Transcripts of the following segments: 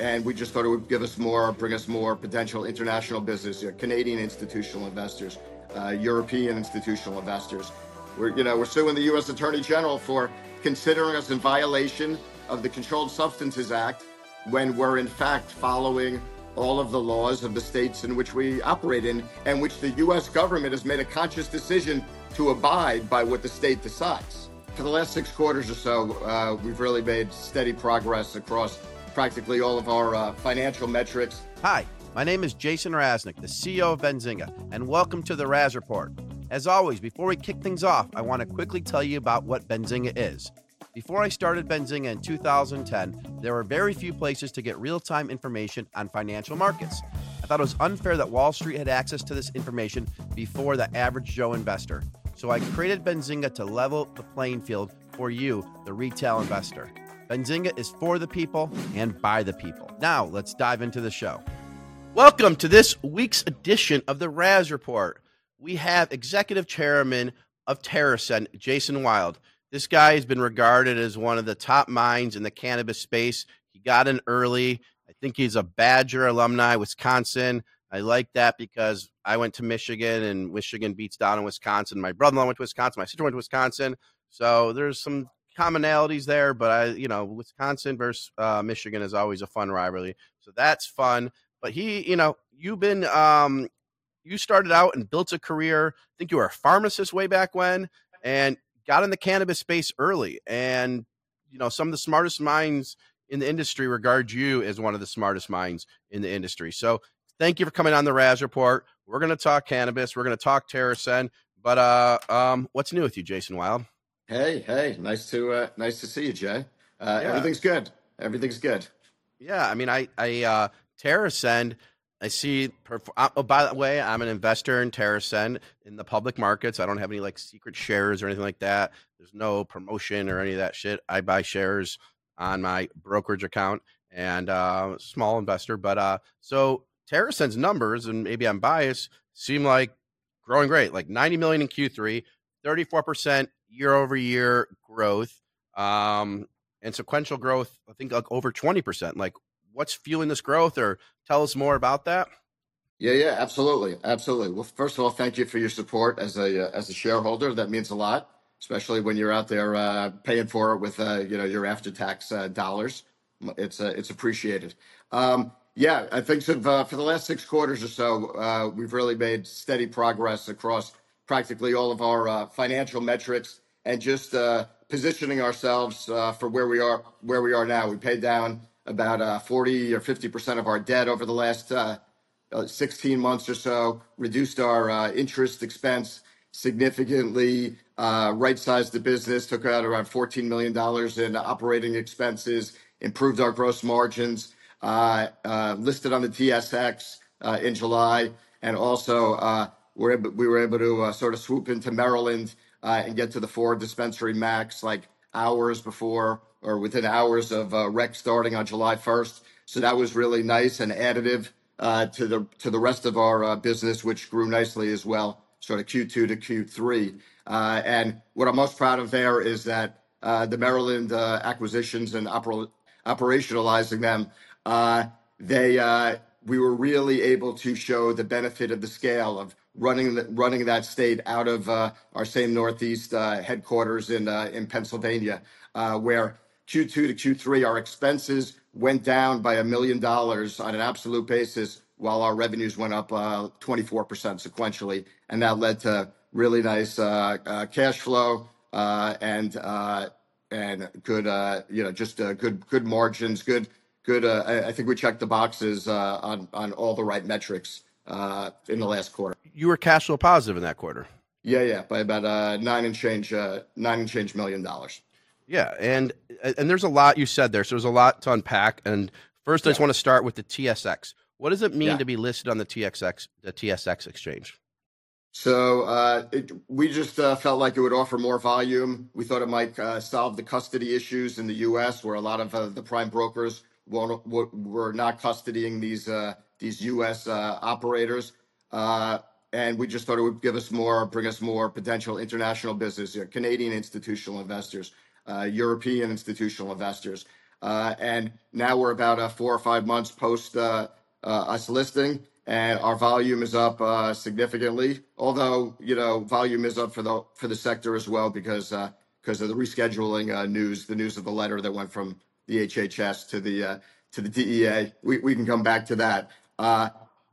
and we just thought it would give us more, bring us more potential international business, you know, Canadian institutional investors, uh, European institutional investors. We're, you know, we're suing the U.S. Attorney General for considering us in violation of the Controlled Substances Act when we're in fact following all of the laws of the states in which we operate in, and which the U.S. government has made a conscious decision to abide by what the state decides. For the last six quarters or so, uh, we've really made steady progress across practically all of our uh, financial metrics. Hi, my name is Jason Raznick, the CEO of Benzinga, and welcome to the Raz Report. As always, before we kick things off, I want to quickly tell you about what Benzinga is. Before I started Benzinga in 2010, there were very few places to get real time information on financial markets. I thought it was unfair that Wall Street had access to this information before the average Joe investor. So I created Benzinga to level the playing field for you, the retail investor. Benzinga is for the people and by the people. Now, let's dive into the show. Welcome to this week's edition of the Raz Report. We have Executive Chairman of TerrAscend, Jason Wild. This guy has been regarded as one of the top minds in the cannabis space. He got in early. I think he's a Badger alumni, Wisconsin. I like that because I went to Michigan and Michigan beats down in Wisconsin. My brother in law went to Wisconsin. My sister went to Wisconsin. So there's some commonalities there, but I, you know, Wisconsin versus uh, Michigan is always a fun rivalry, so that's fun. But he, you know, you've been, um, you started out and built a career. I think you were a pharmacist way back when, and got in the cannabis space early. And you know, some of the smartest minds in the industry regard you as one of the smartest minds in the industry. So thank you for coming on the Raz Report. We're going to talk cannabis. We're going to talk TerrAscend. But uh, um, what's new with you, Jason Wild? Hey, hey, nice to uh, nice to see you, Jay. Uh, yeah. Everything's good. Everything's good. Yeah, I mean, I I uh, TerrAscend. I see. Uh, oh, by the way, I'm an investor in TerrAscend in the public markets. I don't have any like secret shares or anything like that. There's no promotion or any of that shit. I buy shares on my brokerage account and uh, small investor. But uh, so TerrAscend's numbers, and maybe I'm biased, seem like growing great. Like 90 million in Q3, 34 percent year over year growth um, and sequential growth. I think like over twenty percent. Like, what's fueling this growth, or tell us more about that? Yeah, yeah, absolutely, absolutely. Well, first of all, thank you for your support as a uh, as a shareholder. That means a lot, especially when you're out there uh, paying for it with uh, you know your after tax uh, dollars. It's uh, it's appreciated. Um, yeah, I think so, uh, for the last six quarters or so, we've really made steady progress across practically all of our uh, financial metrics and just uh, positioning ourselves uh, for where we are where we are now. We paid down about uh, 40 or 50 percent of our debt over the last uh, uh, 16 months or so. Reduced our interest expense significantly. right-sized the business. Took out around 14 million dollars in operating expenses. Improved our gross margins. listed on the TSX in July, and also we're able, we were able to uh, sort of swoop into Maryland uh, and get to the four dispensary max like hours before or within hours of uh, rec starting on July 1st. So that was really nice and additive uh, to the to the rest of our uh, business, which grew nicely as well, sort of Q2 to Q3. Uh, and what I'm most proud of there is that the Maryland acquisitions and oper- operationalizing them, they we were really able to show the benefit of the scale of running the, running that state out of uh, our same Northeast uh, headquarters in uh, in Pennsylvania, uh, where Q2 to Q3 our expenses went down by a million dollars on an absolute basis, while our revenues went up 24% uh, sequentially, and that led to really nice uh, cash flow and and good you know just good good margins, good good. I, I think we checked the boxes on on all the right metrics uh, in the last quarter. You were cash flow positive in that quarter. Yeah, yeah, by about uh, nine and change, uh, nine and change million dollars. Yeah, and and there's a lot you said there, so there's a lot to unpack. And first, I just want to start with the TSX. What does it mean yeah. to be listed on the TXX, the TSX exchange? So uh, it, we just uh, felt like it would offer more volume. We thought it might uh, solve the custody issues in the U.S., where a lot of uh, the prime brokers were, were not custodying these uh, these U.S. Uh, operators. Uh, and we just thought it would give us more, bring us more potential international business, you know, Canadian institutional investors, European institutional investors. Uh, and now we're about uh, four or five months post uh, uh, us listing, and our volume is up uh, significantly. Although you know, volume is up for the for the sector as well because because of the rescheduling news, the news of the letter that went from the HHS to the to the DEA. We we can come back to that.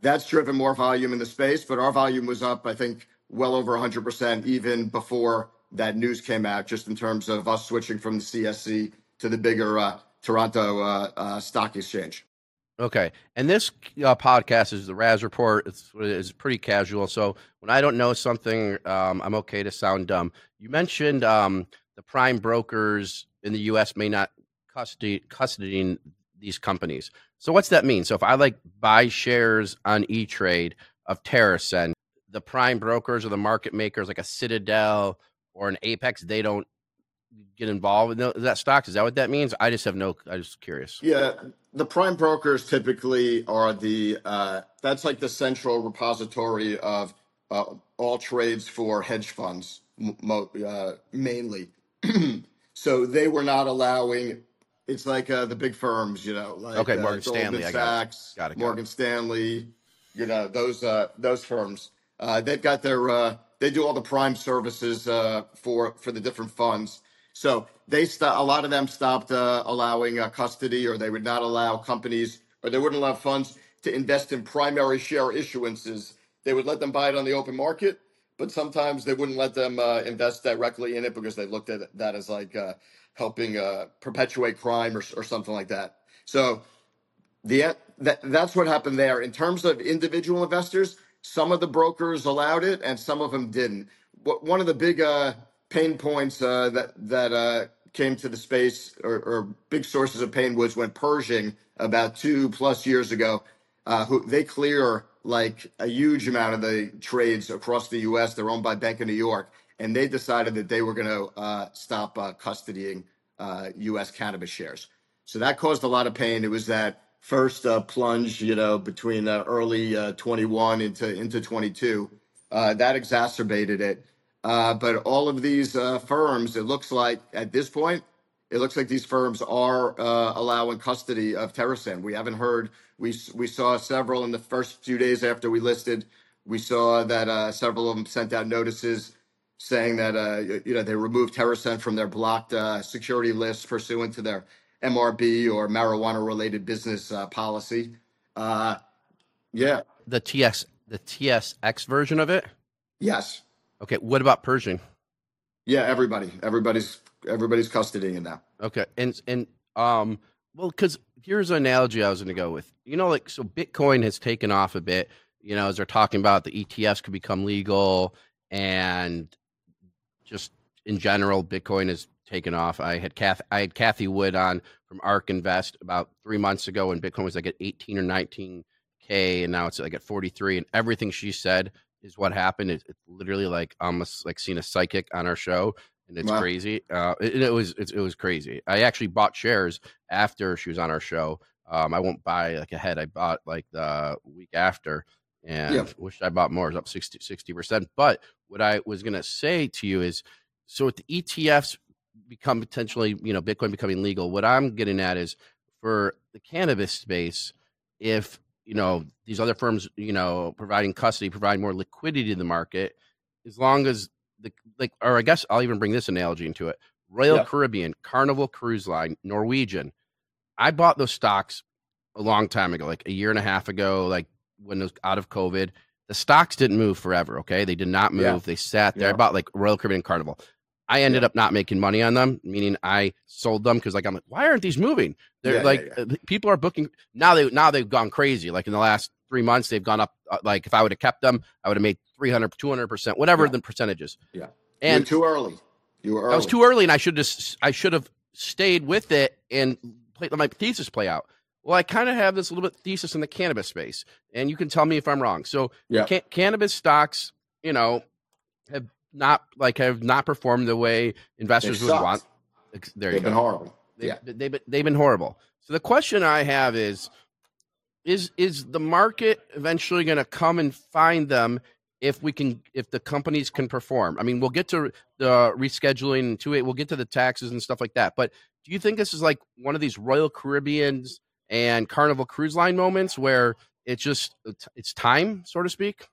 That's driven more volume in the space, but our volume was up, I think, well over 100% even before that news came out, just in terms of us switching from the CSE to the bigger uh, Toronto uh, uh, Stock Exchange. Okay, and this uh, podcast is the Raz Report. It's, it's pretty casual, so when I don't know something, um, I'm okay to sound dumb. You mentioned um, the prime brokers in the U.S. may not custody custodying these companies. So what's that mean? So if I like buy shares on E Trade of TerrAscend, the prime brokers or the market makers like a Citadel or an Apex, they don't get involved in that stock. Is that what that means? I just have no. I just curious. Yeah, the prime brokers typically are the uh, that's like the central repository of uh, all trades for hedge funds, uh, mainly. so they were not allowing it's like uh, the big firms, you know, like okay, uh, Morgan Stanley, Goldman Sachs, got it. Got it, got Morgan Stanley, you know, those uh, those firms. Uh, they've got their uh, they do all the prime services uh, for for the different funds. So they st- a lot of them stopped uh, allowing uh, custody, or they would not allow companies, or they wouldn't allow funds to invest in primary share issuances. They would let them buy it on the open market, but sometimes they wouldn't let them uh, invest directly in it because they looked at that as like uh, helping uh, perpetuate crime or, or something like that. So the that, that's what happened there. In terms of individual investors, some of the brokers allowed it and some of them didn't. One of the big uh, pain points uh, that that uh, came to the space or, or, big sources of pain was when Pershing about two plus years ago, who they clear like a huge amount of the trades across the U.S. They're owned by Bank of New York, and they decided that they were going to uh, stop uh, custodying U.S. Uh, cannabis shares. So that caused a lot of pain. It was that first uh, plunge, you know, between uh, early 21 into into 22. that exacerbated it. but all of these firms, it looks like at this point, it looks like these firms are allowing custody of TerrAscend. We haven't heard. We we saw several in the first few days after we listed. We saw that several of them sent out notices saying that uh, you know they removed TerrAscend from their blocked uh, security list pursuant to their MRB or marijuana related business uh, policy. Uh, yeah, the TS the TSX version of it. Yes. Okay. What about Pershing? Yeah, everybody, everybody's everybody's custodying it now. Okay, and and um, well, because here's an analogy I was going to go with. You know, like so, Bitcoin has taken off a bit. You know, as they're talking about the ETFs could become legal, and just in general, Bitcoin has taken off. I had I had Cathie Wood on from ARK Invest about three months ago when Bitcoin was like at 18 or 19 k, and now it's like at 43. And everything she said is what happened. It, it's literally like almost like seeing a psychic on our show, and it's wow. crazy. Uh, it, it was it, it, was crazy. I actually bought shares after she was on our show. Um, I won't buy like ahead. I bought like the week after, and yeah. wish I bought more. It's up 60 percent. But what I was gonna say to you is, so with the ETFs become potentially, you know, Bitcoin becoming legal. What I'm getting at is for the cannabis space, if you know these other firms, you know, providing custody, provide more liquidity to the market, as long as the like, or I guess I'll even bring this analogy into it: Royal yeah. Caribbean, Carnival Cruise Line, Norwegian. I bought those stocks a long time ago, like a year and a half ago, like when it was out of COVID. The stocks didn't move forever. Okay, they did not move. Yeah. They sat there. Yeah. I bought like Royal Caribbean Carnival. I ended yeah. up not making money on them, meaning I sold them because like I'm like, why aren't these moving? They're like uh, people are booking now. They now they've gone crazy. Like in the last three months, they've gone up. Uh, like if I would have kept them, I would have made 300, 200 percent, whatever the percentages. Yeah, and You're too early. You were. Early. I was too early, and I should just I should have stayed with it and let my thesis play out. Well, I kind of have this little bit thesis in the cannabis space, and you can tell me if I'm wrong. So, yeah. Can- cannabis stocks, you know, have not like have not performed the way investors would want. There they've go. been horrible. They, yeah, they've they've been horrible. So the question I have is, is is the market eventually going to come and find them if we can if the companies can perform? I mean, we'll get to the rescheduling to it. We'll get to the taxes and stuff like that. But do you think this is like one of these Royal Caribbeans and Carnival Cruise Line moments where it's just it's time, so to speak?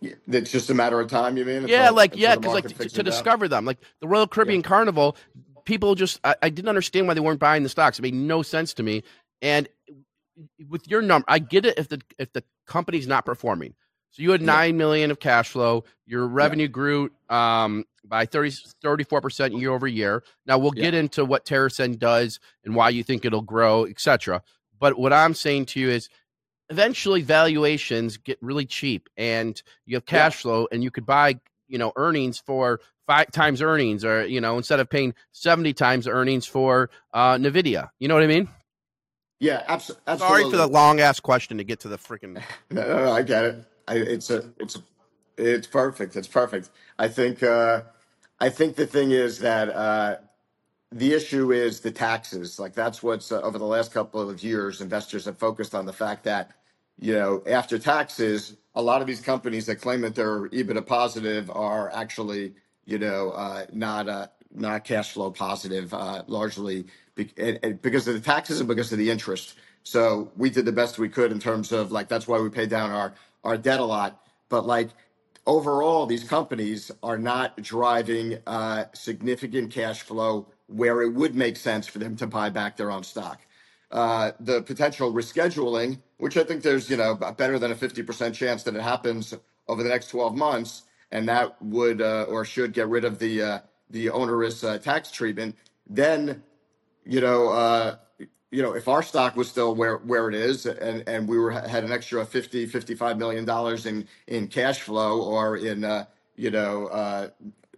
Yeah, it's just a matter of time. You mean? Yeah, like yeah, because like to, to discover them, like the Royal Caribbean yeah. Carnival, people just I, I, didn't understand why they weren't buying the stocks. It made no sense to me. And with your number, I get it if the if the company's not performing. So you had nine yeah. million of cash flow. Your revenue yeah. grew um, by 34 percent year over year. Now we'll get into what TerrAscend does and why you think it'll grow, etc. But what I'm saying to you is eventually valuations get really cheap and you have cash yeah. flow and you could buy you know earnings for five times earnings or you know instead of paying 70 times earnings for uh nvidia you know what i mean yeah abso- absolutely sorry for the long ass question to get to the freaking no, no, no, i get it. I, it's a it's a, it's perfect it's perfect. I think uh i think the thing is that uh the issue is the taxes. Like that's what's uh, over the last couple of years, investors have focused on the fact that you know, after taxes, a lot of these companies that claim that they're EBITDA positive are actually, you know, uh, not uh, not cash flow positive, uh, largely and, and because of the taxes and because of the interest. So we did the best we could in terms of like that's why we paid down our our debt a lot. But like overall, these companies are not driving uh, significant cash flow where it would make sense for them to buy back their own stock. Uh, the potential rescheduling, which I think there's, you know, better than a 50% chance that it happens over the next 12 months, and that would uh, or should get rid of the uh, the onerous uh, tax treatment. Then, you know, uh, you know, if our stock was still where where it is, and and we were had an extra 50, 55 million dollars in in cash flow or in uh, you know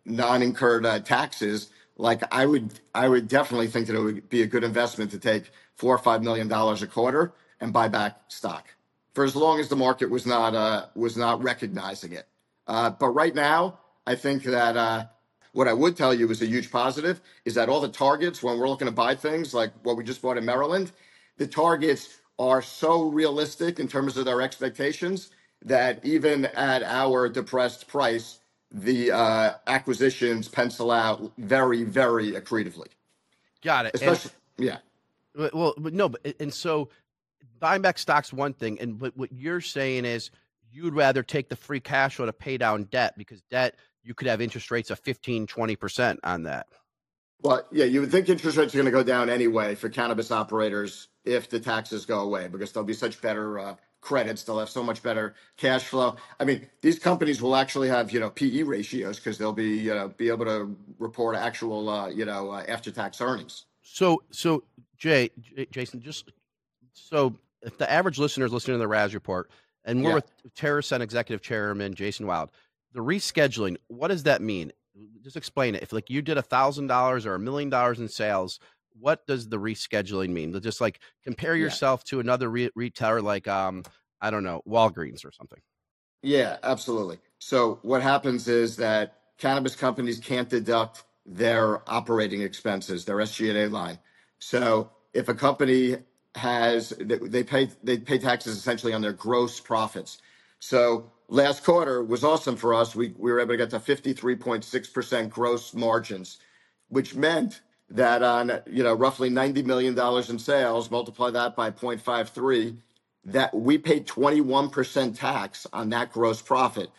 non-incurred taxes, like I would I would definitely think that it would be a good investment to take four or five million dollars a quarter and buy back stock for as long as the market was not uh, was not recognizing it. Uh, but right now, I think that uh, what I would tell you is a huge positive is that all the targets when we're looking to buy things like what we just bought in Maryland, the targets are so realistic in terms of their expectations that even at our depressed price, the uh, acquisitions pencil out very, very accretively. Got it. Especially, and, yeah. Well, but no, but and so buying back stock's one thing, and but what you're saying is you'd rather take the free cash flow to pay down debt because debt you could have interest rates of 15 20% on that well yeah you would think interest rates are going to go down anyway for cannabis operators if the taxes go away because there'll be such better uh, credits they'll have so much better cash flow i mean these companies will actually have you know pe ratios because they'll be you know be able to report actual uh, you know uh, after tax earnings so so jay jason just so if the average listener is listening to the raz report and we're yeah. with TerrAscend Executive Chairman Jason Wild. The rescheduling, what does that mean? Just explain it. If like you did a thousand dollars or a million dollars in sales, what does the rescheduling mean? Just like compare yourself yeah. to another re- retailer, like um, I don't know, Walgreens or something. Yeah, absolutely. So what happens is that cannabis companies can't deduct their operating expenses, their SG&A line. So if a company has they pay they pay taxes essentially on their gross profits. So last quarter was awesome for us. We we were able to get to 53.6% gross margins, which meant that on you know roughly 90 million dollars in sales, multiply that by 0.53, that we paid 21% tax on that gross profit.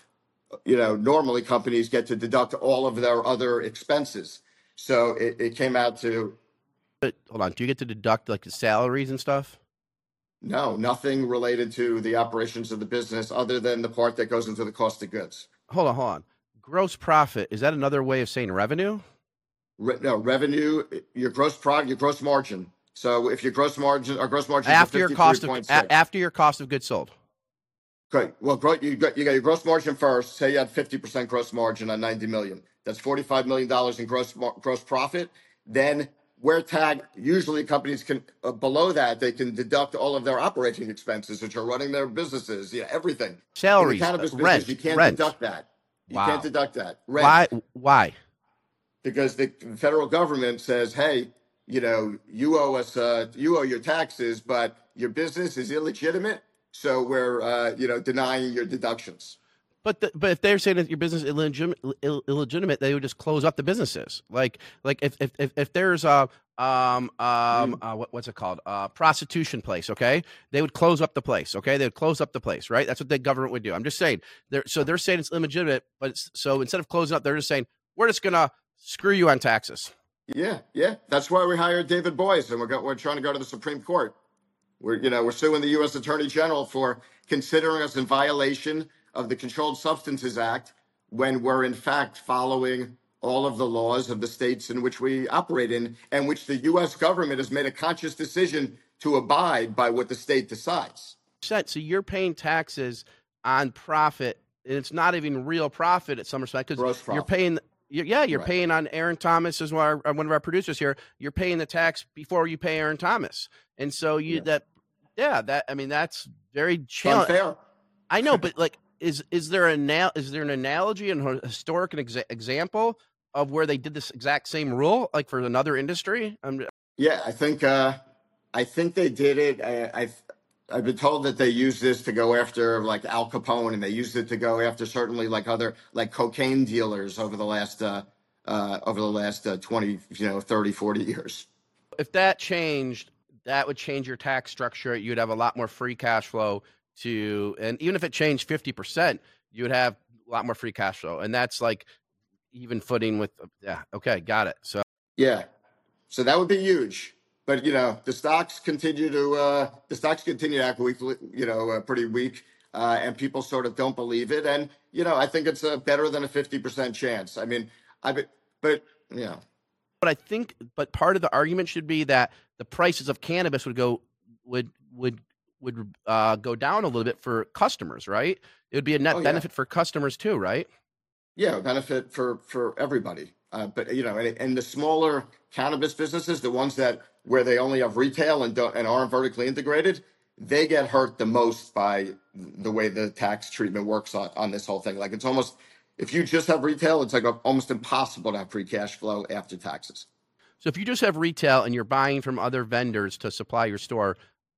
You know, normally companies get to deduct all of their other expenses. So it, it came out to but hold on, do you get to deduct like the salaries and stuff? No, nothing related to the operations of the business other than the part that goes into the cost of goods. Hold on, hold on. Gross profit is that another way of saying revenue? Re- no, revenue. Your gross product, your gross margin. So if your gross margin, our gross margin after your cost of a, after your cost of goods sold. Great. Well, you got you got your gross margin first. Say you had fifty percent gross margin on ninety million. That's forty five million dollars in gross gross profit. Then where tag usually companies can uh, below that they can deduct all of their operating expenses which are running their businesses yeah everything salaries cannabis business, rent, you can't rent. deduct that you wow. can't deduct that rent. why why because the federal government says hey you know you owe us uh, you owe your taxes but your business is illegitimate so we're uh, you know denying your deductions But the, but if they're saying that your business is illegitimate, Ill, illegitimate, they would just close up the businesses. Like like if if if, if there's a um um mm. uh, what, what's it called? Uh prostitution place okay? They would close up the place okay? They would close up the place right? That's what the government would do. I'm just saying they're so they're saying it's illegitimate but it's, so instead of closing up they're just saying we're just gonna screw you on taxes. Yeah yeah. That's why we hired david boies and we're, go, we're trying to go to the supreme court. We're you know we're suing the u.s attorney general for considering us in violation of the Controlled Substances Act when we're in fact following all of the laws of the states in which we operate in and which the US government has made a conscious decision to abide by what the state decides. So you're paying taxes on profit and it's not even real profit at some respect because you're paying yeah, you're right. paying on Aaron Thomas as one of, our, one of our producers here. You're paying the tax before you pay Aaron Thomas, and so you yeah. that yeah that I mean that's very challenging. I know, but like is is there an is there an analogy and historic exa- example of where they did this exact same rule, like for another industry? I'm, yeah, I think uh, I think they did it. I, I've I've been told that they used this to go after like Al Capone, and they used it to go after certainly like other like cocaine dealers over the last uh, uh, over the last uh, 20, you know, 30, 40 years. If that changed, that would change your tax structure. You'd have a lot more free cash flow to, and even if it changed 50%, you would have a lot more free cash flow. And that's like even footing with, yeah, okay, got it. So, yeah. So that would be huge. But, you know, the stocks continue to, uh, the stocks continue to act weekly, you know, uh, pretty weak. Uh, and people sort of don't believe it. And, you know, I think it's a better than a 50% chance. I mean, I, but, but, you know. But I think, but part of the argument should be that the prices of cannabis would go, would, would would uh, go down a little bit for customers, right? It would be a net oh, benefit yeah. for customers too, right? Yeah, benefit for for everybody. Uh, but you know, and, and, the smaller cannabis businesses, the ones that where they only have retail and don't and aren't vertically integrated, they get hurt the most by the way the tax treatment works on, on this whole thing. Like it's almost if you just have retail, it's like almost impossible to have free cash flow after taxes. So if you just have retail and you're buying from other vendors to supply your store,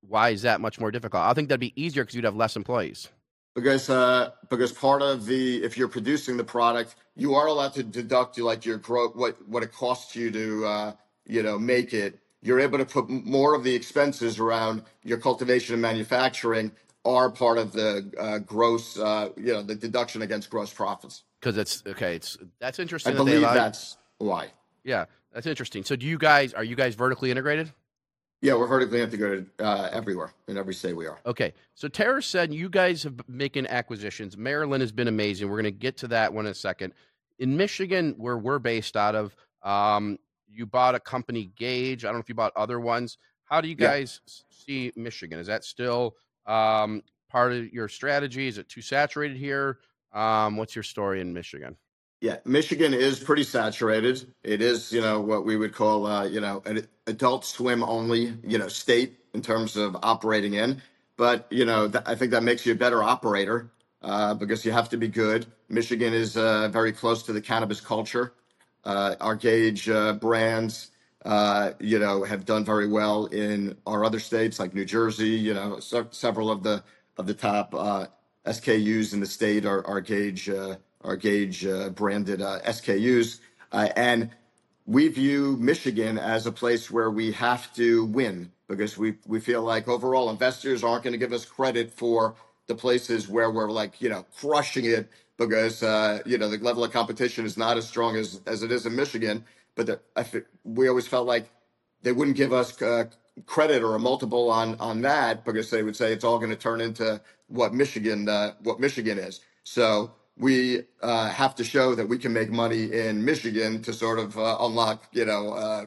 why is that much more difficult? I think that'd be easier because you'd have less employees. Because uh, because part of the if you're producing the product, you are allowed to deduct like your growth what what it costs you to uh, you know make it. You're able to put more of the expenses around your cultivation and manufacturing are part of the uh, gross uh, you know the deduction against gross profits. Because it's okay. It's that's interesting. I believe that that's why. Yeah, that's interesting. So do you guys are you guys vertically integrated? Yeah, we're vertically integrated uh, everywhere in every state we are. Okay, so TerrAscend you guys have been making acquisitions. Maryland has been amazing. We're going to get to that one in a second. In Michigan, where we're based out of, um, you bought a company, Gage. I don't know if you bought other ones. How do you guys yeah. see Michigan? Is that still um, part of your strategy? Is it too saturated here? Um, what's your story in Michigan? Yeah, Michigan is pretty saturated. It is, you know, what we would call, uh, you know, an adult swim only, you know, state in terms of operating in. But you know, th- I think that makes you a better operator uh, because you have to be good. Michigan is uh, very close to the cannabis culture. Uh, our Gage uh, brands, uh, you know, have done very well in our other states like New Jersey. You know, se- several of the of the top SKUs in the state are, are Gage our Gage uh, branded uh, SKUs. Uh, and we view Michigan as a place where we have to win because we, we feel like overall investors aren't going to give us credit for the places where we're like, you know, crushing it because, uh, you know, the level of competition is not as strong as, as it is in Michigan. But the, we always felt like they wouldn't give us uh, credit or a multiple on, on that because they would say it's all going to turn into what Michigan, uh, what Michigan is. So we uh, have to show that we can make money in Michigan to sort of uh, unlock, you know, uh,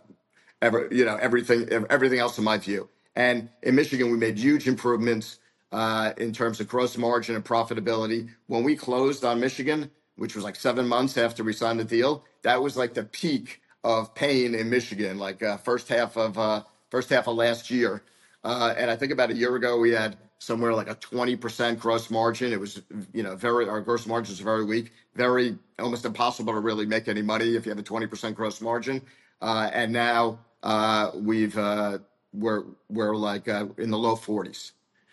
every, you know, everything, everything else in my view. And in Michigan, we made huge improvements uh, in terms of gross margin and profitability. When we closed on Michigan, which was like seven months after we signed the deal, that was like the peak of pain in Michigan, like uh, first half of uh, first half of last year. and I think about a year ago, we had somewhere like a 20% gross margin. It was, you know, very, our gross margins are very weak, very almost impossible to really make any money if you have a 20% gross margin. Uh, and now uh, we've, uh, we're, we're like uh, in the low 40s.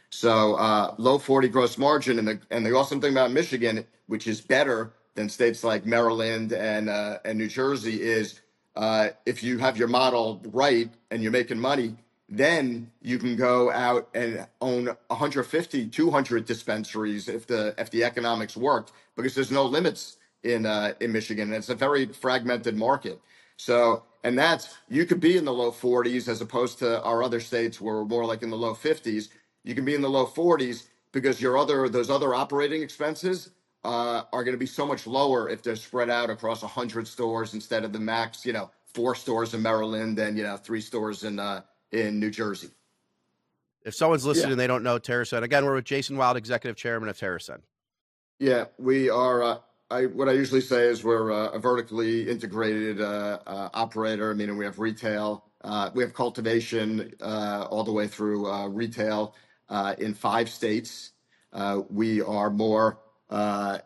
So uh, low 40 gross margin, and the and the awesome thing about Michigan, which is better than states like Maryland and uh, and New Jersey, is if you have your model right and you're making money, then you can go out and own 150, 200 dispensaries if the if the economics worked, because there's no limits in uh, in Michigan. And it's a very fragmented market. So, and that's you could be in the low 40s as opposed to our other states where we're more like in the low 50s. You can be in the low 40s because your other those other operating expenses uh, are going to be so much lower if they're spread out across 100 stores instead of the max, you know, four stores in Maryland and you know three stores in uh, in New Jersey. If someone's listening Yeah. and they don't know TerrAscend, again, we're with Jason Wild, Executive Chairman of TerrAscend. Yeah, we are. Uh, I what I usually say is we're uh, a vertically integrated uh, uh, operator. Meaning we have retail, uh, we have cultivation uh, all the way through uh, retail uh, in five states. Uh, we are more uh,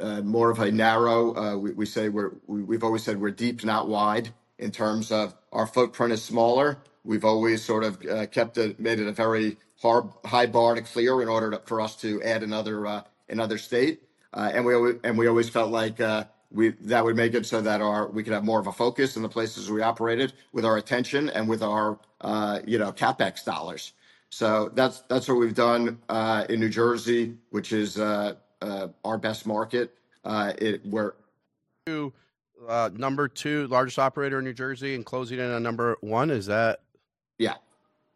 uh, more of a narrow. Uh, we, we say we're we, we've always said we're deep, not wide. In terms of our footprint is smaller. We've always sort of uh, kept it, made it a very hard, high bar to clear in order to, for us to add another uh, another state. Uh, and we always, and we always felt like uh, we that would make it so that our we could have more of a focus in the places we operated with our attention and with our uh, you know capex dollars. So that's that's what we've done in New Jersey, which is our best market. It we're uh, number two largest operator in New Jersey and closing in on number one. Is that yeah,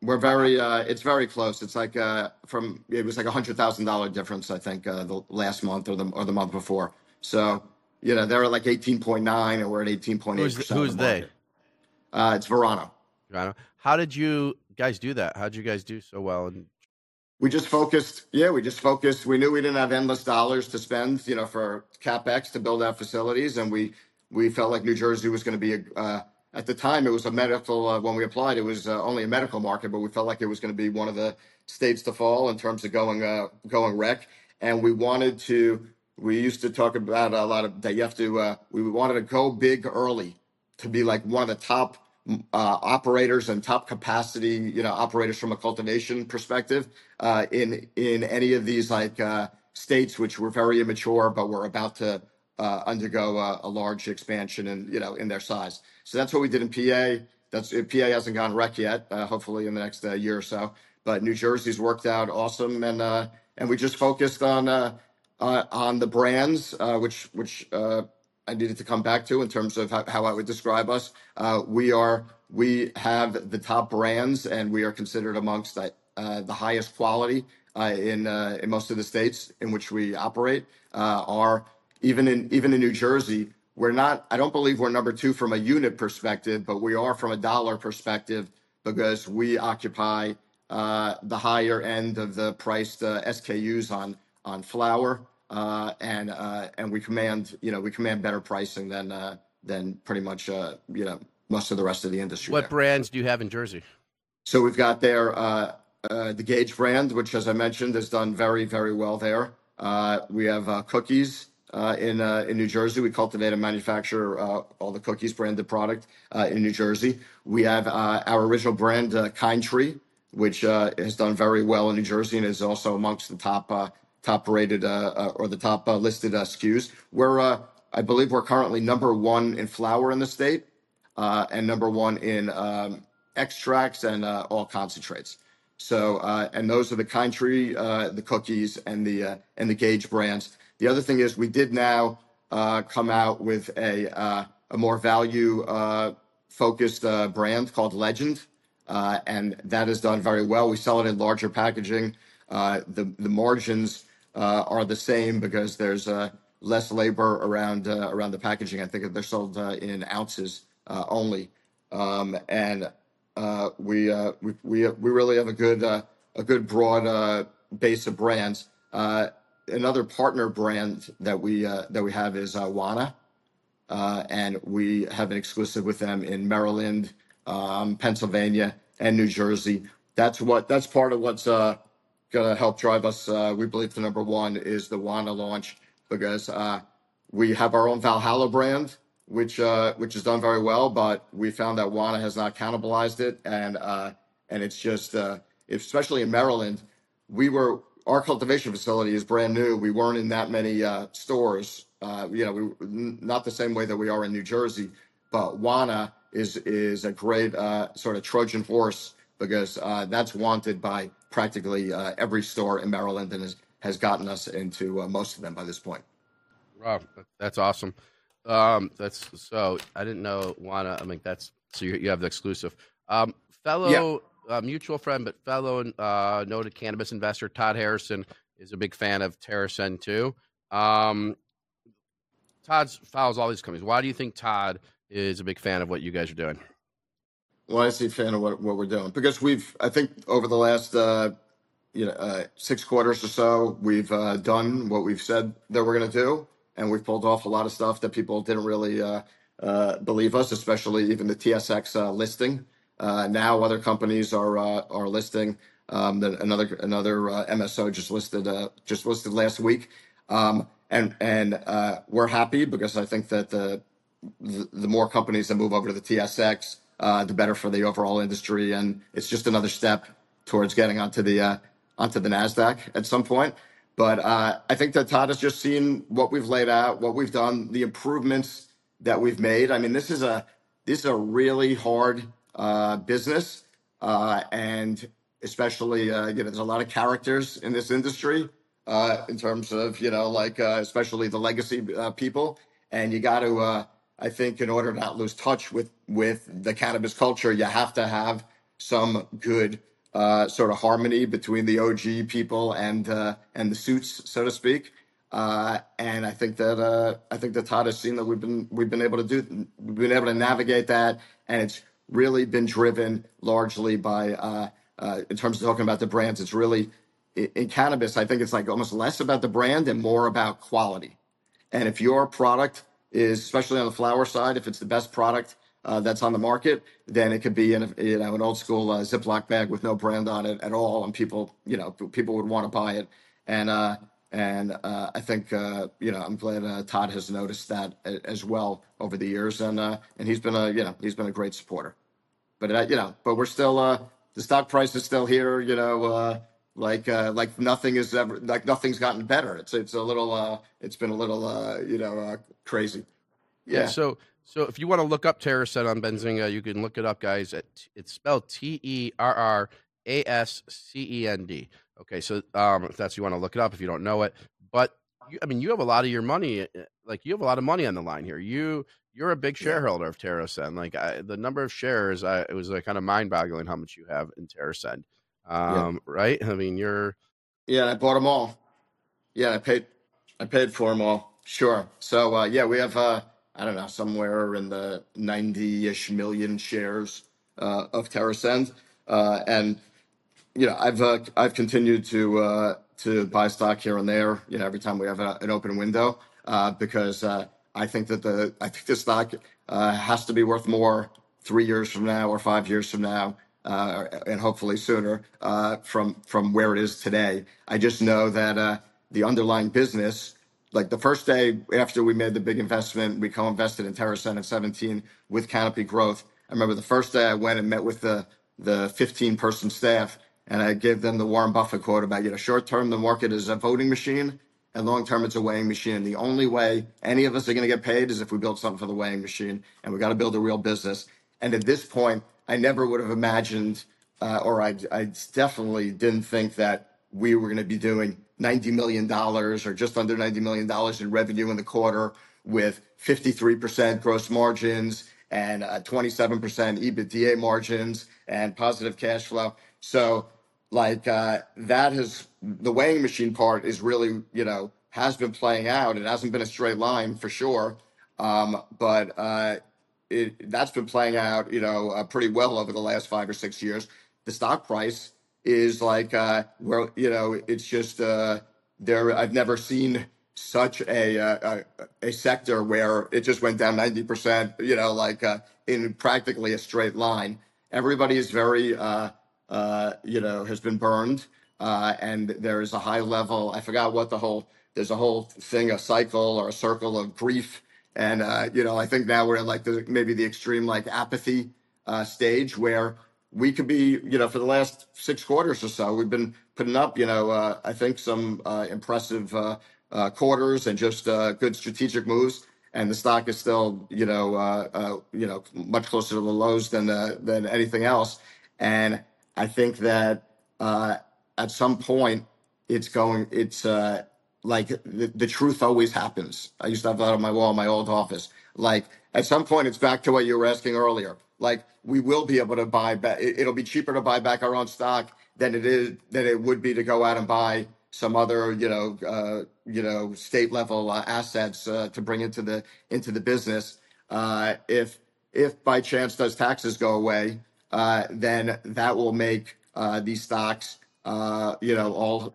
we're very uh, it's very close. It's like uh, from it was like a hundred thousand dollar difference, I think, uh, the last month or the or the month before. So you know they're at like eighteen point nine, and we're at eighteen point eight who's percent. who's they? Uh, it's Verano. Joanna? How did you guys do that? How did you guys do so well? And We just focused. Yeah, we just focused. We knew we didn't have endless dollars to spend, you know, for capex to build out facilities, and we we felt like New Jersey was going to be a. Uh, at the time, it was a medical. Uh, when we applied, it was uh, only a medical market, but we felt like it was going to be one of the states to fall in terms of going uh, going rec. And we wanted to. We used to talk about a lot of that. You have to. Uh, we wanted to go big early to be like one of the top uh, operators and top capacity, you know, operators from a cultivation perspective uh, in in any of these like states which were very immature, but were about to uh, undergo a, a large expansion and you know in their size. So that's what we did in PA. That's PA hasn't gone rec yet. Uh, hopefully in the next uh, year or so. But New Jersey's worked out awesome, and uh, and we just focused on uh, uh, on the brands, uh, which which uh, I needed to come back to in terms of how, how I would describe us. Uh, we are we have the top brands, and we are considered amongst the, uh, the highest quality uh, in uh, in most of the states in which we operate. Uh, are even in even in New Jersey, we're not. I don't believe we're number two from a unit perspective, but we are from a dollar perspective because we occupy uh, the higher end of the priced uh, SKUs on on flour, uh, and uh, and we command you know we command better pricing than uh, than pretty much uh, you know most of the rest of the industry. what there. brands do you have in Jersey? So we've got there uh, uh, the Gage brand, which, as I mentioned, has done very, very well there. Uh, we have uh, cookies in uh, in New Jersey. We cultivate and manufacture uh, all the cookies branded product uh, in New Jersey. We have uh, our original brand, uh, Kind Tree, which uh, has done very well in New Jersey and is also amongst the top uh, top rated uh, uh, or the top uh, listed uh, SKUs. We're uh, I believe we're currently number one in flour in the state uh, and number one in um, extracts and uh, all concentrates. So, uh, and those are the kind tree, uh, the cookies, and the uh, and the Gage brands. The other thing is we did now uh, come out with a uh, a more value uh, focused uh, brand called Legend, uh, and that has done very well. We sell it in larger packaging. Uh, the the margins are the same because there's less labor around around the packaging. I think they're sold in ounces only, um, and we, we we we really have a good a good broad base of brands. Another partner brand that we uh, that we have is uh, Wana, uh, and we have an exclusive with them in Maryland, um, Pennsylvania, and New Jersey. That's what that's part of what's uh, to help drive us. Uh, we believe the number one is the Wana launch because uh, we have our own Valhalla brand, which uh, which has done very well, but we found that Wana has not cannibalized it, and uh, and it's just uh, especially in Maryland, we were our cultivation facility is brand new. We weren't in that many uh, stores. Uh, you know, we n- not the same way that we are in New Jersey, but Wana is is a great uh, sort of Trojan horse because uh, that's wanted by practically uh, every store in Maryland and has has gotten us into uh, most of them by this point. Wow, that's awesome. Um, that's so I didn't know Wana. I mean, that's so you, you have the exclusive. Um, fellow Yeah. Uh, mutual friend, but fellow uh, noted cannabis investor Todd Harrison is a big fan of TerrAscend too. Um, Todd follows all these companies. Why do you think Todd is a big fan of what you guys are doing? Well, I see a fan of what, what we're doing because we've, I think, over the last uh, you know uh, six quarters or so, we've uh, done what we've said that we're going to do, and we've pulled off a lot of stuff that people didn't really uh, uh, believe us, especially even the TSX uh, listing. Uh, now other companies are uh, are listing. Um, another another uh, MSO just listed uh, just listed last week, um, and and uh, we're happy because I think that the the, the more companies that move over to the TSX, uh, the better for the overall industry, and it's just another step towards getting onto the uh, onto the Nasdaq at some point. But uh, I think that Todd has just seen what we've laid out, what we've done, the improvements that we've made. I mean, this is a this is a really hard uh, business, uh, and especially uh, you know, there's a lot of characters in this industry uh, in terms of you know, like uh, especially the legacy people, and you got to. I think in order to not lose touch with with the cannabis culture, you have to have some good sort of harmony between the OG people and and the suits, so to speak. Uh, and I think that uh, I think that Todd has seen that we've been we've been able to do we've been able to navigate that, and it's really been driven largely by uh, uh, in terms of talking about the brands. It's really in cannabis. I think it's like almost less about the brand and more about quality. And if your product is, especially on the flower side, if it's the best product uh, that's on the market, then it could be in a, you know an old school uh, Ziploc bag with no brand on it at all, and people you know people would want to buy it. And uh, and uh, I think uh, you know I'm glad uh, Todd has noticed that a- as well over the years, and uh, and he's been a you know he's been a great supporter but uh, you know, but we're still uh, the stock price is still here. You know, uh, like uh, like nothing is ever like nothing's gotten better. It's it's a little uh, it's been a little uh, you know uh, crazy. Yeah. Yeah, So so if you want to look up TerrAscend on Benzinga, you can look it up, guys. At, it's spelled T E R R A S C E N D. Okay, so um, if that's you want to look it up if you don't know it, but you, I mean, you have a lot of your money, uh, like you have a lot of money on the line here. You you're a big yeah, shareholder of TerrAscend. Like I, the number of shares, I, it was like kind of mind boggling how much you have in TerrAscend. yeah, Um, right? I mean, you're yeah. I bought them all. Yeah, I paid I paid for them all. Sure. So uh, yeah, we have uh, I don't know somewhere in the ninety ish million shares uh, of TerrAscend, uh, and you know, I've uh, I've continued to uh, to buy stock here and there. You know, every time we have a, an open window, uh, because uh, I think that the I think the stock uh, has to be worth more three years from now or five years from now, uh, and hopefully sooner uh, from from where it is today. I just know that uh, the underlying business like the first day after we made the big investment, we co-invested in TerrAscend at 17 with Canopy Growth. I remember the first day I went and met with the the 15 person staff, and I gave them the Warren Buffett quote about you know short term the market is a voting machine, and long term it's a weighing machine. The only way any of us are going to get paid is if we build something for the weighing machine, and we've got to build a real business. And at this point, I never would have imagined, uh, or I I definitely didn't think that we were going to be doing $90 million or just under $90 million in revenue in the quarter with 53% gross margins and uh, 27% EBITDA margins and positive cash flow. So, like, uh, that has the weighing machine part is really, you know, has been playing out. It hasn't been a straight line for sure. Um, but uh, it, that's been playing out, you know, uh, pretty well over the last five or six years. The stock price is like uh where you know it's just uh there I've never seen such a uh, a, a sector where it just went down 90% you know like uh, in practically a straight line everybody is very uh you know has been burned uh and there is a high level I forgot what the whole there's a whole thing a cycle or a circle of grief and uh you know I think now we're in like the maybe the extreme like apathy uh stage where we could be, you know, for the last six quarters or so, we've been putting up, you know, uh, I think some uh, impressive uh, uh, quarters and just uh, good strategic moves. And the stock is still, you know, uh, uh, you know, much closer to the lows than uh, than anything else. And I think that uh, at some point, it's going, it's uh, like the, the truth always happens. I used to have that on my wall in my old office. Like at some point, it's back to what you were asking earlier. Like we will be able to buy back. It, it'll be cheaper to buy back our own stock than it is than it would be to go out and buy some other, you know, uh, you know, state level uh, assets uh, to bring into the into the business. Uh, if if by chance those taxes go away, then that will make uh, these stocks, uh, you know, all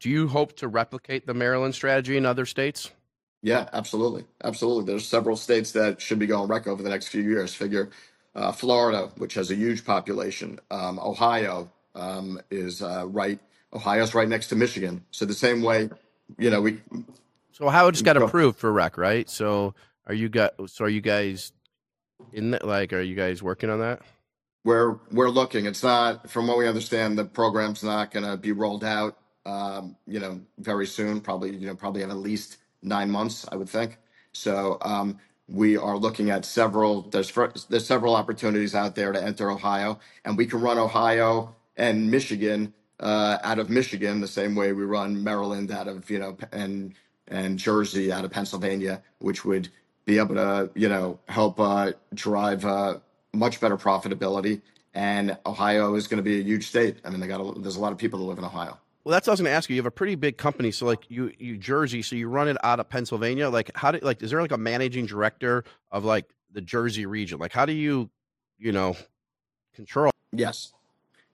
Do you hope to replicate the Maryland strategy in other states? Yeah, absolutely. Absolutely. There's several states that should be going rec over the next few years. Figure uh, Florida, which has a huge population. Um, Ohio um, is uh, right. Ohio's right next to Michigan. So the same way, you know, we So Ohio just got Go. approved for rec, right? So are you got? So are you guys in that? Like, are you guys working on that? We're we're looking. It's not, from what we understand, the program's not going to be rolled out. Um, you know, very soon. Probably, you know, probably in at least nine months, I would think. So um, we are looking at several. There's there's several opportunities out there to enter Ohio, and we can run Ohio and Michigan uh, out of Michigan the same way we run Maryland out of you know and and Jersey out of Pennsylvania, which would be able to you know help uh, drive uh, much better profitability. And Ohio is going to be a huge state. I mean, they got a, there's a lot of people that live in Ohio. Well, that's what I was going to ask you. You have a pretty big company, so like you, you Jersey, so you run it out of Pennsylvania. Like, how do like is there like a managing director of like the Jersey region? Like, how do you, you know, control? Yes.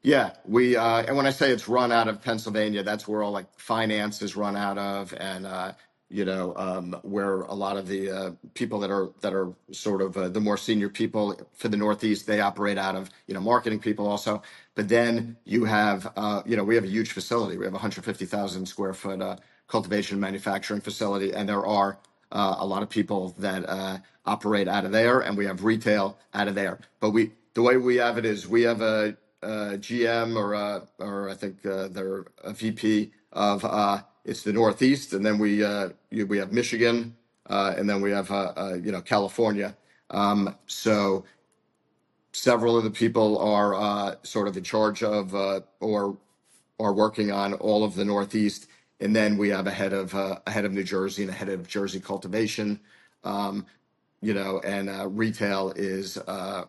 Yeah, we uh, and when I say it's run out of Pennsylvania, that's where all like finance is run out of, and uh, you know um, where a lot of the uh, people that are that are sort of uh, the more senior people for the Northeast they operate out of. You know, marketing people also, but then you have uh, you know we have a huge facility. We have 150,000 square foot uh, cultivation manufacturing facility, and there are uh, a lot of people that uh, operate out of there, and we have retail out of there. But we the way we have it is we have a uh, GM or uh, or I think they're a VP of uh, it's the Northeast, and then we uh, we have Michigan, uh, and then we have uh, uh, you know California. Um, so several of the people are uh, sort of in charge of or are working on all of the Northeast, and then we have a head of a head of New Jersey and a head of Jersey cultivation. Um, you know, and retail is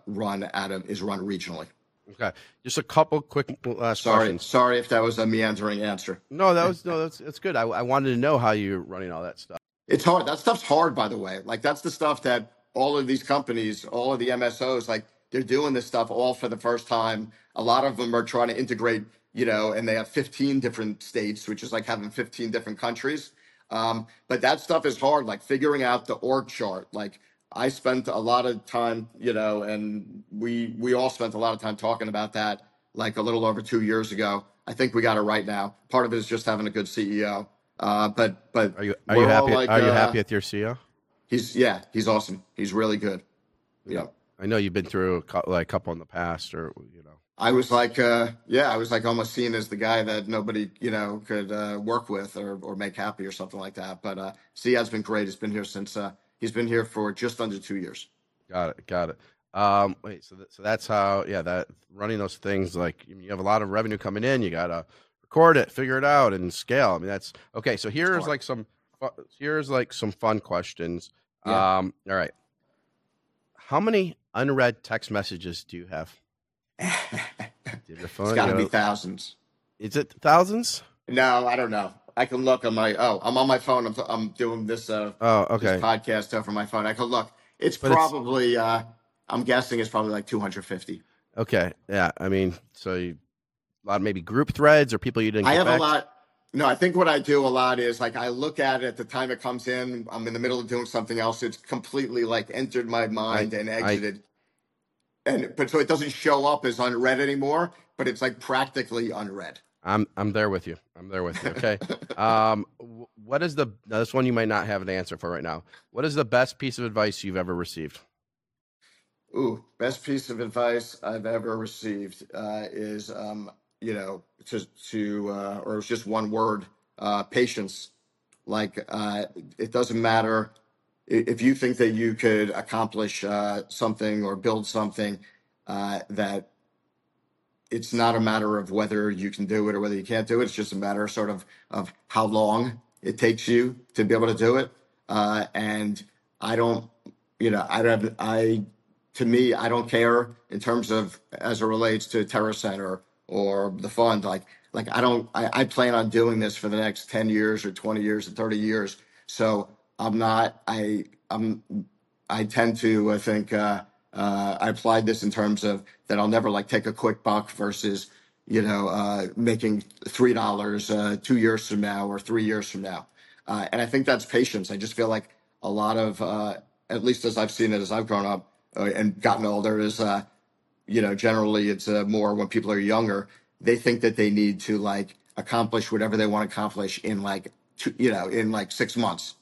run out of is run regionally. Okay, just a couple quick last Sorry, questions. sorry if that was a meandering answer. No, that was no, that's that's good. I, I wanted to know how you're running all that stuff. It's hard. That stuff's hard, by the way. Like that's the stuff that all of these companies, all of the MSOs, like they're doing this stuff all for the first time. A lot of them are trying to integrate, you know, and they have 15 different states, which is like having 15 different countries. Um, but that stuff is hard, like figuring out the org chart. Like I spent a lot of time, you know, and we we all spent a lot of time talking about that like a little over two years ago. I think we got it right now. Part of it is just having a good CEO. Uh, but but Are you are you happy? like, are you uh, happy with your CEO? He's yeah, he's awesome. He's really good. Yeah. I know you've been through a, like a couple in the past, or you know. I was like, uh, yeah, I was like almost seen as the guy that nobody, you know, could uh, work with or, or make happy or something like that. But uh, Ziad's been great. He's been here since uh, he's been here for just under two years. Got it. Got it. Um, wait, so that, so that's how, yeah, that running those things like you have a lot of revenue coming in, you gotta record it, figure it out, and scale. I mean, that's okay. So here's like some, fu- here's like some fun questions. Yeah. Um, all right. How many unread text messages do you have? Do you have your phone? it's got to be thousands. Is it thousands? No, I don't know. I can look on my. Oh, I'm on my phone. I'm, I'm doing this. Uh, Oh, this okay. podcast over my phone. I can look. It's But it's- probably. uh, I'm guessing it's probably like 250. Okay. Yeah. I mean, so you, a lot of maybe group threads or people you didn't. I have back a lot. No, I think what I do a lot is like I look at it at the time it comes in. I'm in the middle of doing something else. It's completely like entered my mind and I- exited. and but so it doesn't show up as unread anymore, but it's like practically unread. I'm I'm there with you. I'm there with you. Okay. um, what is the now this one you might not have an answer for right now? What is the best piece of advice you've ever received? Ooh, best piece of advice I've ever received uh, is, um, you know, to to uh, or it's just one word, uh, patience. Like uh, it doesn't matter if you think that you could accomplish uh, something or build something uh, that it's not a matter of whether you can do it or whether you can't do it. It's just a matter of sort of of how long it takes you to be able to do it. Uh, and I don't, you know, I don't, I, to me, I don't care in terms of as it relates to TerrAscend or the fund. Like, like I don't, I, I plan on doing this for the next 10 years or 20 years or 30 years. So I'm not, I, I'm, I tend to, I think, uh, uh, I applied this in terms of that I'll never like take a quick buck versus, you know, uh, making three dollars uh, two years from now or three years from now. Uh, and I think that's patience. I just feel like a lot of, uh, at least as I've seen it as I've grown up uh, and gotten older, is uh, you know, generally it's uh, more when people are younger, they think that they need to like accomplish whatever they want to accomplish in like two, you know, in like six months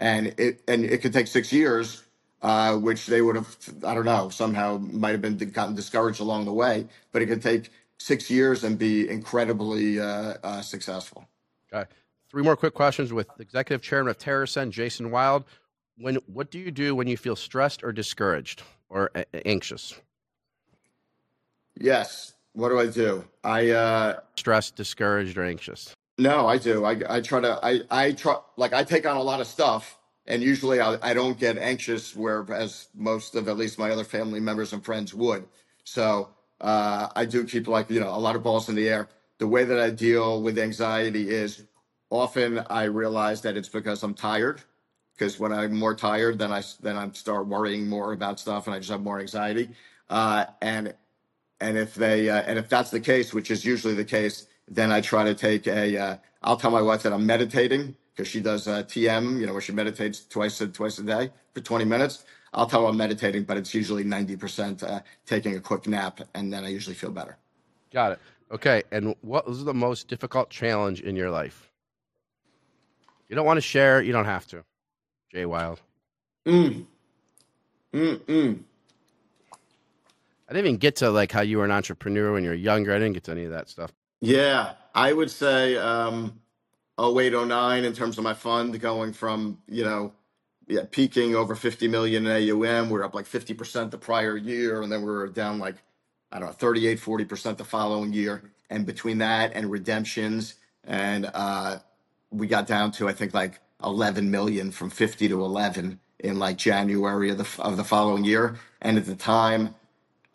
and it and it could take six years, uh, which they would have I don't know somehow might have been gotten discouraged along the way, but it could take six years and be incredibly uh, uh, successful. Okay. Three more quick questions with Executive Chairman of TerrAscend, Jason Wild. When what do you do when you feel stressed or discouraged or a- anxious? Yes. What do I do? I uh, Stressed, discouraged, or anxious? no, I do. I I try to I I try like I take on a lot of stuff. And usually I, I don't get anxious, whereas most of at least my other family members and friends would. So uh, I do keep like you know a lot of balls in the air. The way that I deal with anxiety is often I realize that it's because I'm tired. Because when I'm more tired, then I then I start worrying more about stuff, and I just have more anxiety. Uh, and and if they uh, and if that's the case, which is usually the case, then I try to take a. Uh, I'll tell my wife that I'm meditating because she does uh, TM, you know, where she meditates twice a twice a day for 20 minutes. I'll tell her I'm meditating, but it's usually 90% uh, taking a quick nap, and then I usually feel better. Got it. Okay. And what was the most difficult challenge in your life? You don't want to share. You don't have to. Jay Wild. Mm, mm, mm. I didn't even get to like how you were an entrepreneur when you were younger. I didn't get to any of that stuff. Yeah, I would say um, 08, 09 in terms of my fund going from, you know, yeah, peaking over 50 million in AUM. We are up like 50% the prior year, and then we were down like, I don't know, 38, 40% the following year. And between that and redemptions, and uh, we got down to, I think, like 11 million from 50 to 11 in like January of the, of the following year. And at the time,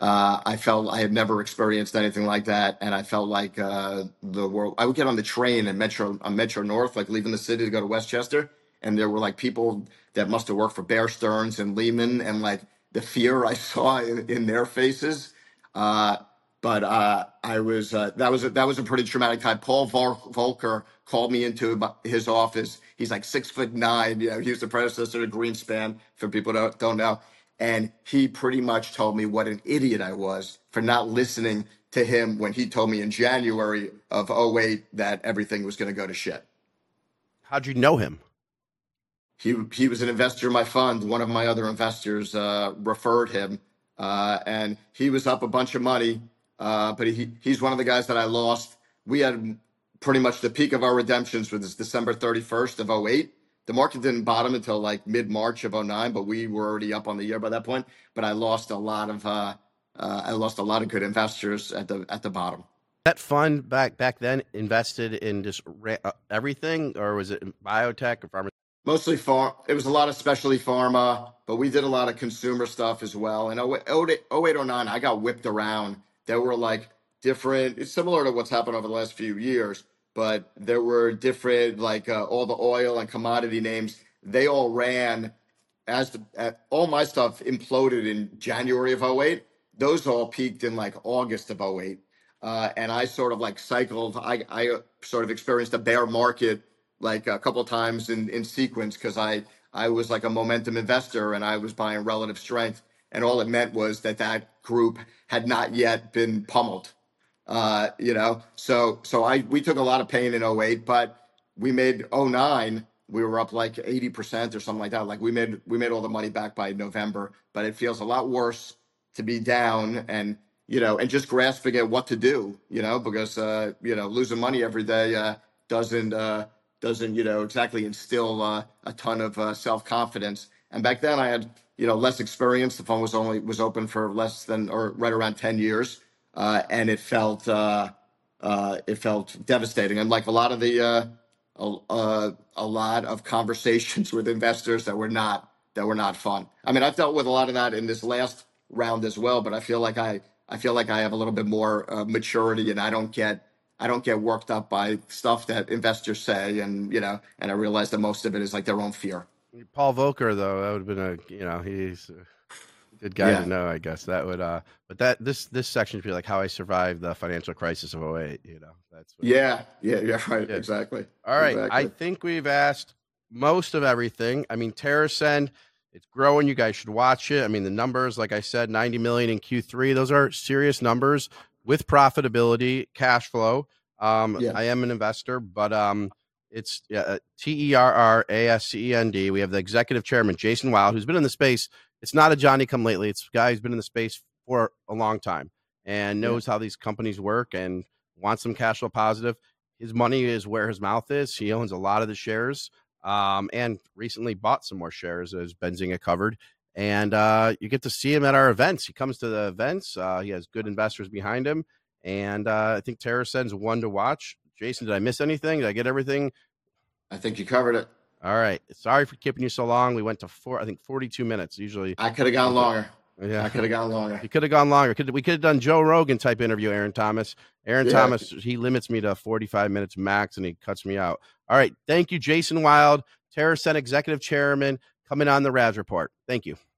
uh, I felt I had never experienced anything like that, and I felt like uh, the world. I would get on the train and Metro on Metro North, like leaving the city to go to Westchester, and there were like people that must have worked for Bear Stearns and Lehman, and like the fear I saw in, in their faces. Uh, but uh, I was uh, that was a, that was a pretty traumatic time. Paul Volcker called me into his office. He's like six foot nine. You know, he was the predecessor to Greenspan. For people that don't know, and he pretty much told me what an idiot I was for not listening to him when he told me in January of '08 that everything was going to go to shit. How'd you know him? He he was an investor in my fund. One of my other investors uh, referred him, uh, and he was up a bunch of money. Uh, but he he's one of the guys that I lost. We had pretty much the peak of our redemptions was December 31st of '08 the market didn't bottom until like mid March of 09, but we were already up on the year by that point. But I lost a lot of uh, uh, I lost a lot of good investors at the at the bottom. That fund back back then invested in just ra- uh, everything, or was it biotech or pharma? Mostly farm. It was a lot of specialty pharma, but we did a lot of consumer stuff as well. And 08, 08 09, I got whipped around. There were like different. It's similar to what's happened over the last few years but there were different like uh, all the oil and commodity names. They all ran as the uh, all my stuff imploded in january of 08 those all peaked in like august of 08 uh, and i sort of like cycled i i uh, sort of experienced a bear market like a couple of times in in sequence because i i was like a momentum investor and i was buying relative strength. And all it meant was that that group had not yet been pummeled uh, you know, so so I we took a lot of pain in '08, but we made '09. We were up like 80% or something like that. Like we made we made all the money back by November, but it feels a lot worse to be down and you know and just grasping at what to do you know because uh you know losing money every day uh doesn't uh doesn't you know exactly instill uh, a ton of uh, self-confidence and back then i had you know less experience the phone was only was open for less than or right around 10 years uh and it felt uh uh it felt devastating and like a lot of the uh a, uh, a lot of conversations with investors that were not that were not fun. I mean, I've dealt with a lot of that in this last round as well, but I feel like I I feel like I have a little bit more maturity, and I don't get I don't get worked up by stuff that investors say, and you know, and I realize that most of it is like their own fear. Paul Volcker, though, that would have been a you know he's good guy Yeah. to know, I guess. That would uh, but that this this section should be like how I survived the financial crisis of 08, You know, that's what, Yeah, yeah, yeah, right, exactly. All right. I think we've asked most of everything. I mean, TerrAscend, it's growing. You guys should watch it. I mean, the numbers, like I said, 90 million in Q3. Those are serious numbers with profitability, cash flow. Um, Yeah. I am an investor, but um, it's yeah, T E R R A S C E N D. We have the executive chairman, Jason Wild, who's been in the space. It's not a Johnny come lately. It's a guy who's been in the space for a long time and Yeah. knows how these companies work and wants them cash flow positive his money is where his mouth is. He owns a lot of the shares, um, and recently bought some more shares as Benzinga covered. And uh, you get to see him at our events. He comes to the events. Uh, he has good investors behind him, and uh, I think TerrAscend's one to watch. Jason, did I miss anything? Did I get everything? I think you covered it. All right. Sorry for keeping you so long. We went to four, I think forty-two minutes. Usually, I could have gone longer. Yeah, I could have gone longer. You could have gone longer. Could we could have done Joe Rogan type interview, Aaron Thomas. Aaron Yeah. Thomas, he limits me to 45 minutes max and he cuts me out. All right. Thank you, Jason Wild, TerrAscend Executive Chairman, coming on the Raz Report. Thank you.